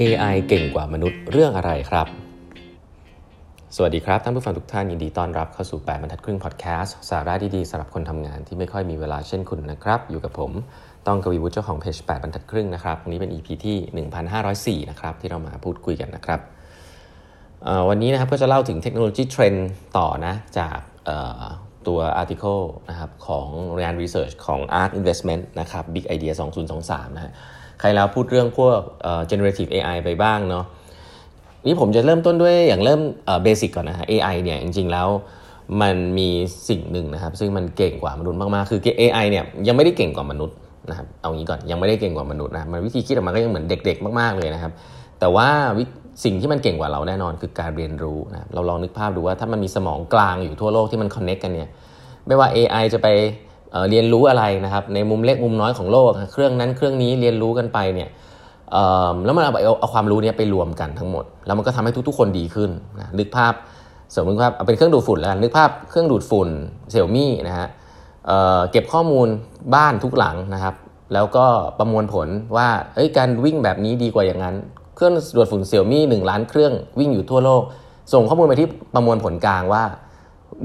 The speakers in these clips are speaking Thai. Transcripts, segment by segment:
AI เก่งกว่ามนุษย์เรื่องอะไรครับ สวัสดีครับ ท่านผู้ฟังทุกท่านยินดีต้อนรับเข้าสู่ 8บรรทัดครึ่งพอดแคสต์สาระดีๆสำหรับคนทำงานที่ไม่ค่อยมีเวลาเช่นคุณนะครับ อยู่กับผมต้องกวีวุฒิเจ้าของเพจ8บรรทัดครึ่งนะครับวันนี้เป็น EP ที่ 1504 นะครับ ที่เรามาพูดคุยกันนะครับ วันนี้นะครับก็จะเล่าถึงเทคโนโลยีเทรนด์ต่อนะจากตัว article นะครับของงาน research ของ ARK Investment นะครับ Big Idea 2023 นะ ใครแล้วพูดเรื่องพวก generative AI ไปบ้างเนาะนี่ผมจะเริ่มต้นด้วยอย่างเริ่มเบสิกก่อนนะฮะ AI เนี่ยจริงๆแล้วมันมีสิ่งหนึ่งนะครับ ซึ่งมันเก่งกว่ามนุษย์มากๆ คือ AI เนี่ยยังไม่ได้เก่งกว่ามนุษย์นะครับเอางี้ก่อนยังไม่ได้เก่งกว่ามนุษย์นะมันวิธีคิดออกมาก็ยังเหมือนเด็ก ๆ มากๆเลยนะครับ แต่ว่าสิ่งที่มันเก่งกว่าเราแน่นอนคือการเรียนรู้นะเราลองนึกภาพดูว่าถ้ามันมีสมองกลางอยู่ทั่วโลกที่มันคอนเน็กกันเนี่ยไม่ว่า AI จะไป เรียนรู้อะไรนะครับในมุมเล็กมุมน้อยของโลก เครื่องนั้นเครื่องนี้เรียนรู้กันไปเนี่ยแล้วมันเอาเอาความรู้นี้ไปรวมกันทั้งหมด แล้วมันก็ทำให้ทุก ๆ คนดีขึ้นนะนึกภาพสมมติว่าเอาเป็นเครื่องดูดฝุ่นแล้วนึกภาพเครื่องดูดฝุ่นเซี่ยมี่นะฮะเเก็บข้อมูลบ้านทุกหลังนะครับ แล้วก็ประมวลผลว่าเอ้ยการวิ่งแบบนี้ดีกว่าอย่างนั้น เครื่องดูดฝุ่นเซี่ยมี่หนึ่งล้านเครื่องวิ่งอยู่ทั่วโลก ส่งข้อมูลไปที่ประมวลผลกลางว่า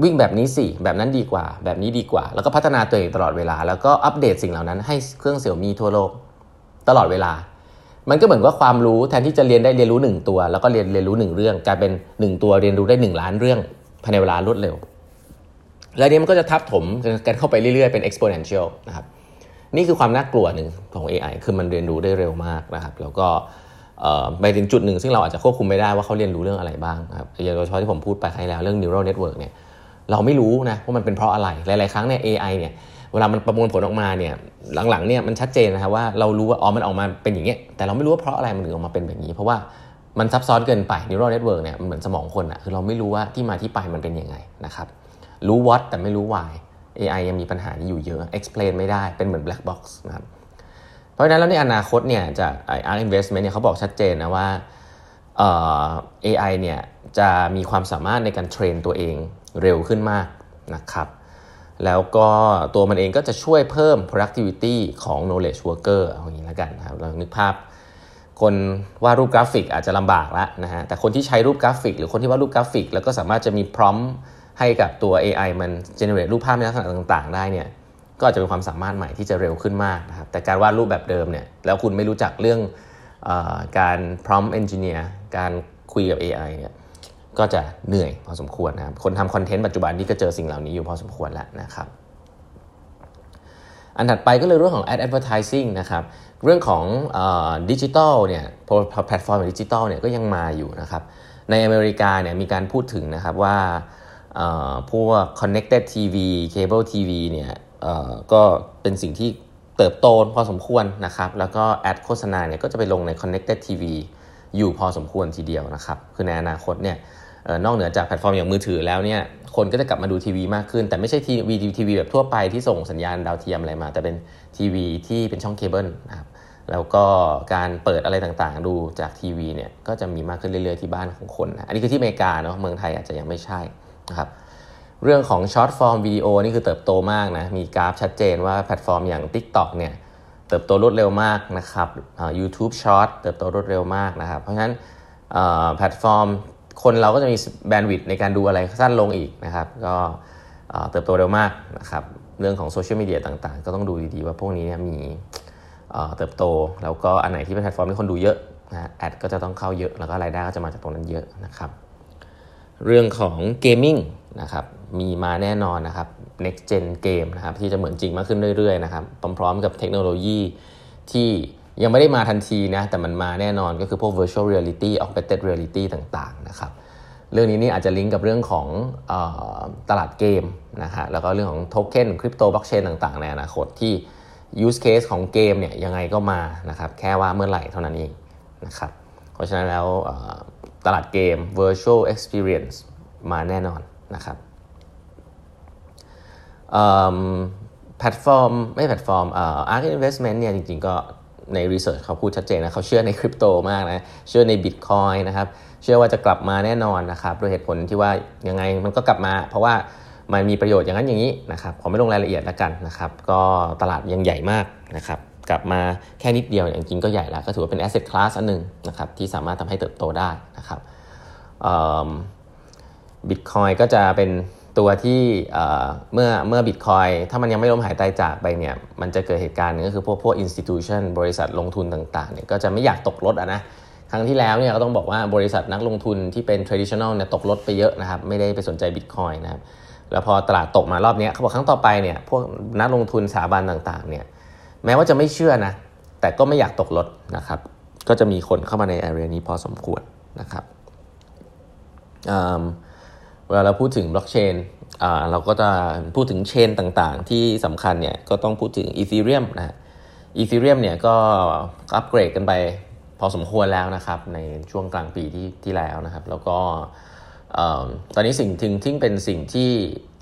วิ่งแบบนี้สิแบบนั้นดีกว่า แบบนี้ดีกว่า แล้วก็พัฒนาตัวเองตลอดเวลา แล้วก็อัปเดตสิ่งเหล่านั้นให้เครื่องเสี่ยวมีทั่วโลกตลอดเวลา มันก็เหมือนว่าความรู้แทนที่จะเรียนได้เรียนรู้ 1 ตัว แล้วก็เรียนเรียนรู้ 1 เรื่องกลายเป็น 1 ตัวเรียนรู้ได้ 1 ล้านเรื่องภายในเวลารวดเร็ว แล้วนี้มันก็จะทับถมกันเข้าไปเรื่อยๆเป็น exponential นะครับนี่คือความน่ากลัวหนึ่งของ AI คือมันเรียนรู้ได้เร็วมากนะครับ แล้วก็ไปถึงจุดหนึ่งซึ่งเราอาจจะควบคุมไม่ได้ว่าเขาเรียนรู้เรื่องอะไรบ้างครับอย่างโดยเฉพาะที่ผมพูดไปครั้งแล้วเรื่อง neural network เนี่ย เราไม่รู้นะว่ามันเป็นเพราะอะไรหลาย ๆ ครั้งเนี่ย AI เนี่ยเวลามันประมวลผลออกมาเนี่ยหลังๆเนี่ยมันชัดเจนนะครับว่าเรารู้ว่าอ๋อมันออกมาเป็นอย่างเงี้ยแต่เราไม่รู้ว่าเพราะอะไรมันถึงออกมาเป็นแบบนี้ เพราะว่ามันซับซ้อนเกินไป neural network เนี่ยมันเหมือนสมองคนอะคือเราไม่รู้ว่าที่มาที่ไปมันเป็นยังไงนะครับรู้ what แต่ไม่รู้ why AI ยังมีปัญหานี้อยู่เยอะ explain ไม่ได้เป็นเหมือน black box นะครับเพราะฉะนั้นแล้วในอนาคตเนี่ยจาก ARK Investment เนี่ยเขาบอกชัดเจนนะว่า AI เนี่ยจะมีความสามารถในการ train ตัวเอง เร็วขึ้นมากนะครับ แล้วก็ตัวมันเองก็จะช่วยเพิ่ม productivity ของ knowledge worker เอาอย่างนี้แล้วกันนะครับเรานึกภาพ คนวาดรูปกราฟิกอาจจะลำบากแล้วนะฮะแต่คนที่ใช้รูปกราฟิก หรือคนที่วาดรูปกราฟิก แล้วก็สามารถจะมี prompt ให้กับตัว AI มัน generate รูปภาพในลักษณะต่าง ๆ ได้เนี่ยก็อาจจะเป็นความสามารถใหม่ที่จะเร็วขึ้นมากนะครับ แต่การวาดรูปแบบเดิมเนี่ย แล้วคุณไม่รู้จักเรื่องอการ prompt engineer การคุยกับ AI เนี่ย ก็จะเหนื่อยพอสมควรนะครับ คนทำคอนเทนต์ปัจจุบันนี้ก็เจอสิ่งเหล่านี้อยู่พอสมควรแล้วนะครับ อันถัดไปก็เลยเรื่องของ ad advertising นะครับ เรื่องของดิจิทัลเนี่ยแพลตฟอร์มดิจิทัลเนี่ยก็ยังมาอยู่นะครับ ในอเมริกาเนี่ยมีการพูดถึงนะครับว่าพวก connected TV cable TV เนี่ยก็เป็นสิ่งที่เติบโตพอสมควรนะครับ แล้วก็ ad โฆษณาเนี่ยก็จะไปลงใน connected TV อยู่พอสมควรทีเดียวนะครับ คือในอนาคตเนี่ย นอกเหนือจากแพลตฟอร์มอย่างมือถือแล้วเนี่ยคนก็จะกลับมาดูทีวีมากขึ้น แต่ไม่ใช่ทีวีทีวีแบบทั่วไปที่ส่งสัญญาณดาวเทียมอะไรมา แต่เป็นทีวีที่เป็นช่องเคเบิลนะครับแล้วก็การเปิดอะไรต่างๆ ดูจากทีวีเนี่ยก็จะมีมากขึ้นเรื่อยๆที่บ้านของคนนะอันนี้คือที่อเมริกาเนาะเมืองไทยอาจจะยังไม่ใช่นะครับเรื่องของ short-form video นี่คือเติบโตมากนะมีกราฟชัดเจนว่าแพลตฟอร์มอย่าง TikTok เนี่ยเติบโตรวดเร็วมากนะครับ YouTube Shorts เติบโตรวดเร็วมากนะครับ เพราะฉะนั้นแพลตฟอร์ม คนเราก็จะมี bandwidth ในการดูอะไรสั้นลงอีกนะครับ ก็เติบโตเร็วมากนะครับ เรื่องของโซเชียลมีเดียต่างๆ ก็ต้องดูดีๆ ว่าพวกนี้มีเติบโต แล้วก็อันไหนที่เป็นแพลตฟอร์มที่คนดูเยอะนะ ad ก็จะต้องเข้าเยอะ แล้วก็รายได้ก็จะมาจากตรงนั้นเยอะนะครับ เรื่องของ gaming นะครับ มีมาแน่นอนนะครับ next gen เกมนะครับที่จะเหมือนจริงมากขึ้นเรื่อยๆนะครับ พร้อมๆกับเทคโนโลยีที่ ยังไม่ได้มาทันทีนะแต่มันมาแน่นอนก็คือพวก virtual reality augmented reality ต่างๆนะครับเรื่องนี้นี่อาจจะลิงก์กับเรื่องของอตลาดเกมนะฮะแล้วก็เรื่องของโทเค็นคริปโตบล็อกเชนต่างๆ ในอนาคตที่ use case ของเกมเนี่ยยังไงก็มานะครับแค่ว่าเมื่อไหร่เท่านั้นเองนะครับเพราะฉะนั้นแล้วตลาดเกม virtual experience มาแน่นอนนะครับแพลตฟอร์มไม่แพลตฟอร์มอ่า ARK Investment เนี่ยจริงๆก็ ใน research เขาพูดชัดเจนนะเขาเชื่อในคริปโตมากนะเชื่อในบิตคอยนะครับเชื่อว่าจะกลับมาแน่นอนนะครับด้วยเหตุผลที่ว่ายังไงมันก็กลับมา เพราะว่ามันมีประโยชน์อย่างนั้นอย่างนี้นะครับผมไม่ลงรายละเอียดแล้วกันนะครับก็ตลาดยังใหญ่มากนะครับกลับมาแค่นิดเดียวอย่างจริงก็ใหญ่แล้วก็ถือว่าเป็น asset class อันหนึ่งนะครับที่สามารถทำให้เติบโตได้นะครับบิตคอยก็จะเป็น ตัวที่เมื่อเมื่อบิตคอยถ้ามันยังไม่ล้มหายตายจากไปเนี่ยมันจะเกิดเหตุการณ์นึงก็คือพวกพวก institution บริษัทลงทุนต่างๆเนี่ยก็จะไม่อยากตกรถอะนะครั้งที่แล้วเนี่ยก็ต้องบอกว่าบริษัทนักลงทุนที่เป็น traditional เนี่ยตกรถไปเยอะนะครับไม่ได้ไปสนใจบิตคอยนะครับแล้วพอตลาดตกมารอบนี้เขาบอกครั้งต่อไปเนี่ยพวกนักลงทุนสถาบันต่างๆเนี่ยแม้ว่าจะไม่เชื่อนะแต่ก็ไม่อยากตกรถนะครับก็จะมีคนเข้ามาใน area นี้พอสมควรนะครับ เวลาเราพูดถึงบล็อกเชนเราก็จะพูดถึงเชนต่างๆ ที่สำคัญเนี่ยก็ต้องพูดถึงอีเธเรียมนะอีเธเรียมเนี่ยก็อัปเกรดกันไปพอสมควรแล้วนะครับในช่วงกลางปีที่ที่แล้วนะครับ แล้วก็ตอนนี้สิ่งถึงที่เป็นสิ่งที่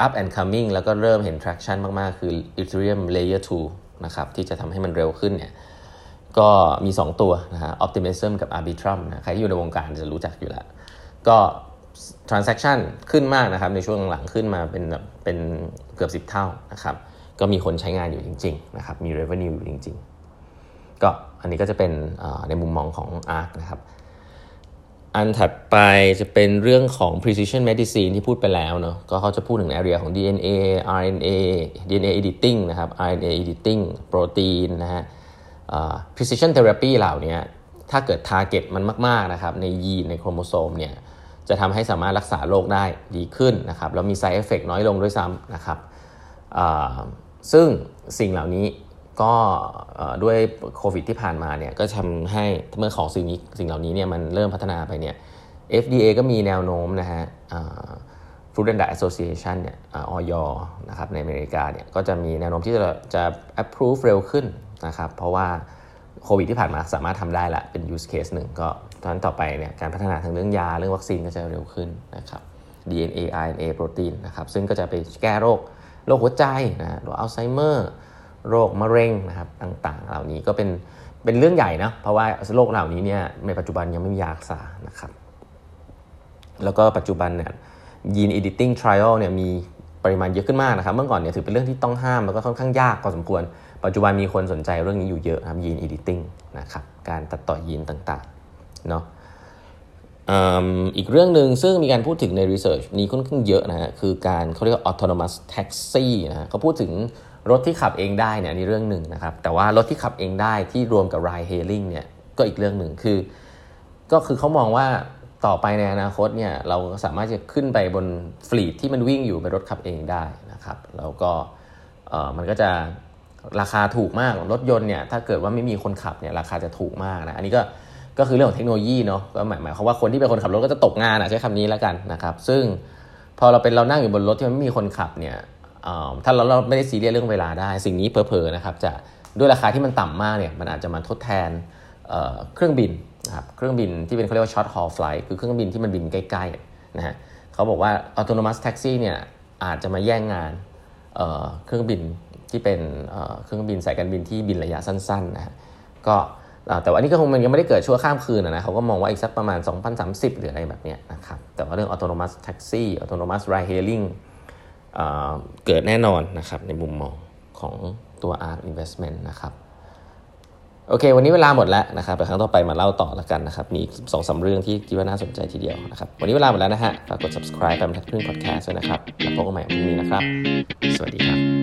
up and coming แล้วก็เริ่มเห็น traction มากๆ คือ Ethereum Layer 2 นะครับ ที่จะทำให้มันเร็วขึ้นเนี่ยก็มี 2 ตัวนะฮะ Optimism กับ Arbitrum นะใครที่อยู่ในวงการจะรู้จักอยู่แล้ว ก็ transaction ขึ้นมากนะครับ ในช่วงหลังขึ้นมาเป็นแบบเป็นเกือบ 10 เท่านะครับ ก็มีคนใช้งานอยู่จริง ๆ นะครับ มี revenue อยู่จริง ๆ ก็อันนี้ก็จะเป็นในมุมมองของ ARK นะครับอันถัดไปจะเป็นเรื่องของ precision medicine ที่พูดไปแล้วเนาะก็เขาจะพูดถึง area ของ DNA RNA DNA editing นะครับ RNA editing โปรตีนนะฮะ precision therapy เหล่านี้ถ้าเกิด target มันมาก ๆ นะครับ ในยีนในโครโมโซมเนี่ย จะทำให้สามารถรักษาโรคได้ดีขึ้นนะครับแล้วมี side effect น้อยลงด้วยซ้ำนะครับซึ่งสิ่งเหล่านี้ก็ด้วยโควิดที่ผ่านมาเนี่ยก็ทำให้เมื่อของสิ่งนี้สิ่งเหล่านี้เนี่ยมันเริ่มพัฒนาไปเนี่ย FDA ก็มีแนวโน้มนะฮะ Food and Drug Association เนี่ยออยนะครับในอเมริกาเนี่ยก็จะมีแนวโน้มที่จะจะ approve เร็วขึ้นนะครับเพราะว่าโควิดที่ผ่านมาสามารถทำได้ละเป็น use case หนึ่งก็ ตอนต่อไปเนี่ยการพัฒนาทางเรื่องยาเรื่องวัคซีนก็จะเร็วขึ้นนะครับ DNA RNA โปรตีนนะครับซึ่งก็จะไปแก้โรคโรคหัวใจนะโรคอัลไซเมอร์โรคมะเร็งนะครับต่างๆ เหล่านี้ก็เป็นเป็นเรื่องใหญ่นะเพราะว่าโรคเหล่านี้เนี่ยในปัจจุบันยังไม่มียารักษานะครับ แล้วก็ปัจจุบันเนี่ยยีน editing trial เนี่ยมีปริมาณเยอะขึ้นมากนะครับ เมื่อก่อนเนี่ยถือเป็นเรื่องที่ต้องห้ามแล้วก็ค่อนข้างยากพอสมควร ปัจจุบันมีคนสนใจเรื่องนี้อยู่เยอะครับยีน editing นะครับการตัดต่อยีนต่างๆ เนาะอีกเรื่องหนึ่งซึ่งมีการพูดถึงในรีเสิร์ชนี้ค่อนข้างเยอะนะฮะคือการเขาเรียกว่า autonomous taxi นะเขาพูดถึงรถที่ขับเองได้เนี่ยนี่เรื่องหนึ่งนะครับ แต่ว่ารถที่ขับเองได้ที่รวมกับ ride hailing เนี่ยก็อีกเรื่องหนึ่งคือ ก็คือเขามองว่าต่อไปในอนาคตเนี่ยเราสามารถจะขึ้นไปบนฟลีดที่มันวิ่งอยู่เป็นรถขับเองได้นะครับแล้วก็มันก็จะราคาถูกมากรถยนต์เนี่ยถ้าเกิดว่าไม่มีคนขับเนี่ยราคาจะถูกมากนะอันนี้ก็ ก็คือเรื่องของเทคโนโลยีเนาะก็หมายหมายความว่าคนที่เป็นคนขับรถก็จะตกงานอะใช้คำนี้แล้วกันนะครับ ซึ่งพอเราเป็นเรานั่งอยู่บนรถที่มันไม่มีคนขับเนี่ยถ้าเราเราไม่ได้ซีเรียสเรื่องเวลาได้ สิ่งนี้เพอๆนะครับจะด้วยราคาที่มันต่ำมากเนี่ยมันอาจจะมาทดแทนเครื่องบินนะครับเครื่องบินที่เป็นเขาเรียกว่า short haul flight คือเครื่องบินที่มันบินใกล้ๆนะฮะเขาบอกว่า autonomous taxi เนี่ยอาจจะมาแย่งงานเครื่องบินที่เป็นเครื่องบินสายการบินที่บินระยะสั้นๆนะฮะก็ แต่ว่านี้ก็คงมันยังไม่ได้เกิดชั่วข้ามคืนนะเขาก็มองว่าอีกสักประมาณ 2030 หรืออะไรแบบนี้นะครับแต่ว่าเรื่อง autonomous taxi autonomous ride hailing เกิดแน่นอนนะครับในมุมมองของตัว ARK Investment นะครับโอเค วันนี้เวลาหมดแล้วนะครับไปครั้งต่อไปมาเล่าต่อแล้วกันนะครับ มีสองสาเรื่องที่คิดว่าน่าสนใจทีเดียวนะครับ วันนี้เวลาหมดแล้วนะฮะฝากกด subscribe แปมทักครึ่ง podcast ด้วยนะครับ แล้วพบกันใหม่พรุ่งนี้นะครับ สวัสดีครับ